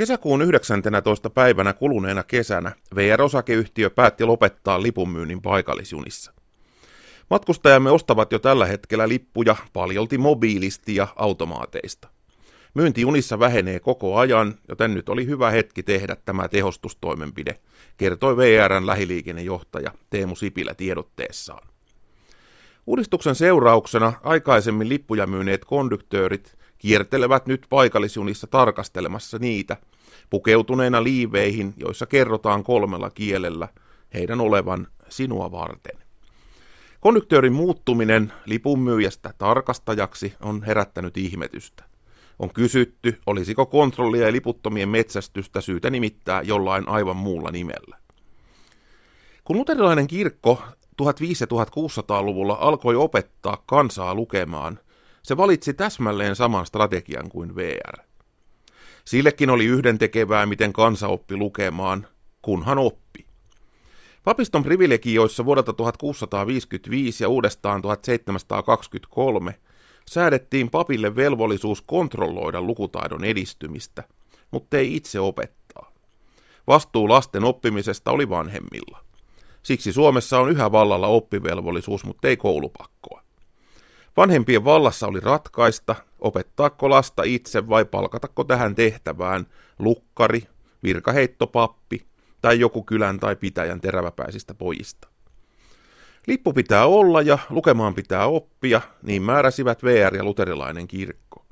Kesäkuun 19. päivänä kuluneena kesänä VR-osakeyhtiö päätti lopettaa lipunmyynnin paikallisjunissa. Matkustajamme ostavat jo tällä hetkellä lippuja paljolti mobiilisti ja automaateista. Myynti junissa vähenee koko ajan, joten nyt oli hyvä hetki tehdä tämä tehostustoimenpide, kertoi VRn lähiliikennejohtaja Teemu Sipilä tiedotteessaan. Uudistuksen seurauksena aikaisemmin lippuja myyneet konduktöörit kiertelevät nyt paikallisjunissa tarkastelemassa niitä, pukeutuneena liiveihin, joissa kerrotaan kolmella kielellä heidän olevan sinua varten. Konduktöörin muuttuminen lipunmyyjästä tarkastajaksi on herättänyt ihmetystä. On kysytty, olisiko kontrollia ja liputtomien metsästystä syytä nimittää jollain aivan muulla nimellä. Kun luterilainen kirkko 1500- ja 1600-luvulla alkoi opettaa kansaa lukemaan, se valitsi täsmälleen saman strategian kuin VR. Sillekin oli yhdentekevää, miten kansa oppi lukemaan, kunhan oppi. Papiston privilegioissa vuodelta 1655 ja uudestaan 1723 säädettiin papille velvollisuus kontrolloida lukutaidon edistymistä, mutta ei itse opettaa. Vastuu lasten oppimisesta oli vanhemmilla. Siksi Suomessa on yhä vallalla oppivelvollisuus, mutta ei koulupakkoa. Vanhempien vallassa oli ratkaista, opettaako lasta itse vai palkatako tähän tehtävään lukkari, virkaheittopappi tai joku kylän tai pitäjän teräväpäisistä pojista. Lippu pitää olla ja lukemaan pitää oppia, niin määräsivät VR ja luterilainen kirkko.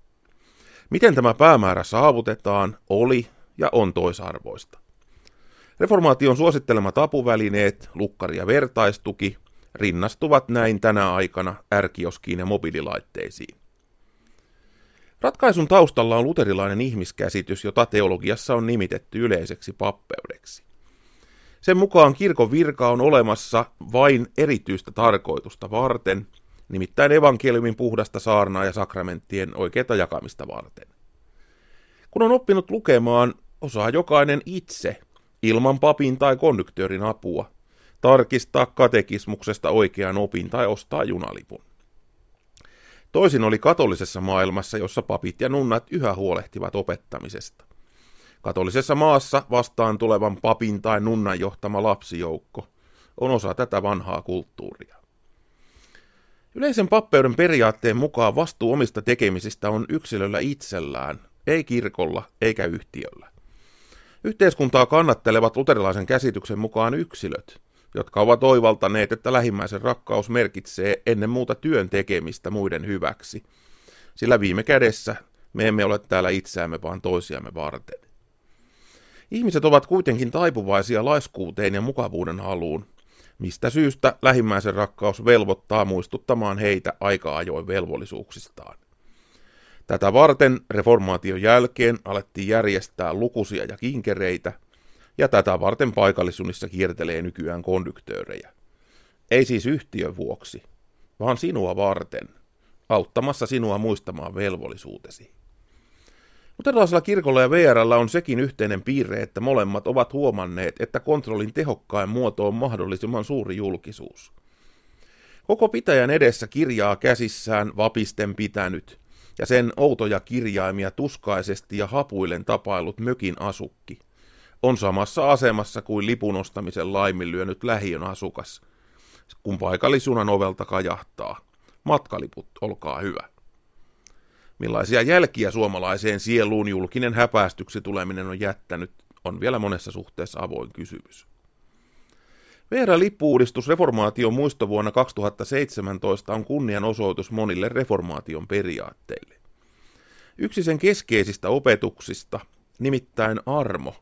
Miten tämä päämäärä saavutetaan, oli ja on toisarvoista. Reformaation suosittelemat apuvälineet, lukkari ja vertaistuki, rinnastuvat näin tänä aikana ärkioskiin ja mobiililaitteisiin. Ratkaisun taustalla on luterilainen ihmiskäsitys, jota teologiassa on nimitetty yleiseksi pappeudeksi. Sen mukaan kirkon virka on olemassa vain erityistä tarkoitusta varten, nimittäin evankeliumin puhdasta saarnaa ja sakramenttien oikeita jakamista varten. Kun on oppinut lukemaan, osaa jokainen itse, ilman papin tai konduktöörin apua, tarkistaa katekismuksesta oikean opin tai ostaa junalipun. Toisin oli katolisessa maailmassa, jossa papit ja nunnat yhä huolehtivat opettamisesta. Katolisessa maassa vastaan tulevan papin tai nunnan johtama lapsijoukko on osa tätä vanhaa kulttuuria. Yleisen pappeuden periaatteen mukaan vastuu omista tekemisistä on yksilöllä itsellään, ei kirkolla eikä yhtiöllä. Yhteiskuntaa kannattelevat luterilaisen käsityksen mukaan yksilöt, jotka ovat oivaltaneet, että lähimmäisen rakkaus merkitsee ennen muuta työn tekemistä muiden hyväksi, sillä viime kädessä me emme ole täällä itseämme vaan toisiamme varten. Ihmiset ovat kuitenkin taipuvaisia laiskuuteen ja mukavuuden haluun, mistä syystä lähimmäisen rakkaus velvoittaa muistuttamaan heitä aika ajoin velvollisuuksistaan. Tätä varten reformaation jälkeen alettiin järjestää lukuisia ja kinkereitä, ja tätä varten paikallisunissa kiertelee nykyään konduktöörejä. Ei siis yhtiön vuoksi, vaan sinua varten, auttamassa sinua muistamaan velvollisuutesi. Luterilaisella kirkolla ja VRllä on sekin yhteinen piirre, että molemmat ovat huomanneet, että kontrollin tehokkain muoto on mahdollisimman suuri julkisuus. Koko pitäjän edessä kirjaa käsissään vapisten pitänyt, ja sen outoja kirjaimia tuskaisesti ja hapuillen tapailut mökin asukki, on samassa asemassa kuin lipun ostamisen laiminlyönyt lähiön asukas, kun paikallisunan ovelta kajahtaa. Matkaliput, olkaa hyvä. Millaisia jälkiä suomalaiseen sieluun julkinen häpäästyksi tuleminen on jättänyt, on vielä monessa suhteessa avoin kysymys. Veera lippuudistus reformaation muistovuonna 2017 on kunnianosoitus monille reformaation periaatteille. Yksi sen keskeisistä opetuksista, nimittäin armo,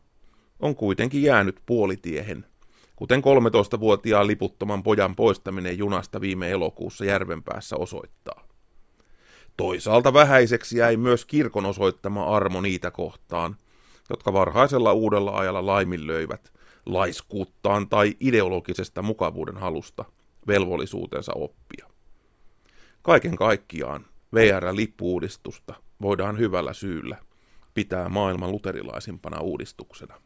on kuitenkin jäänyt puolitiehen, kuten 13-vuotiaan liputtoman pojan poistaminen junasta viime elokuussa Järvenpäässä osoittaa. Toisaalta vähäiseksi jäi myös kirkon osoittama armo niitä kohtaan, jotka varhaisella uudella ajalla laiminlöivät laiskuuttaan tai ideologisesta mukavuuden halusta velvollisuutensa oppia. Kaiken kaikkiaan VR-lippuudistusta voidaan hyvällä syyllä pitää maailman luterilaisimpana uudistuksena.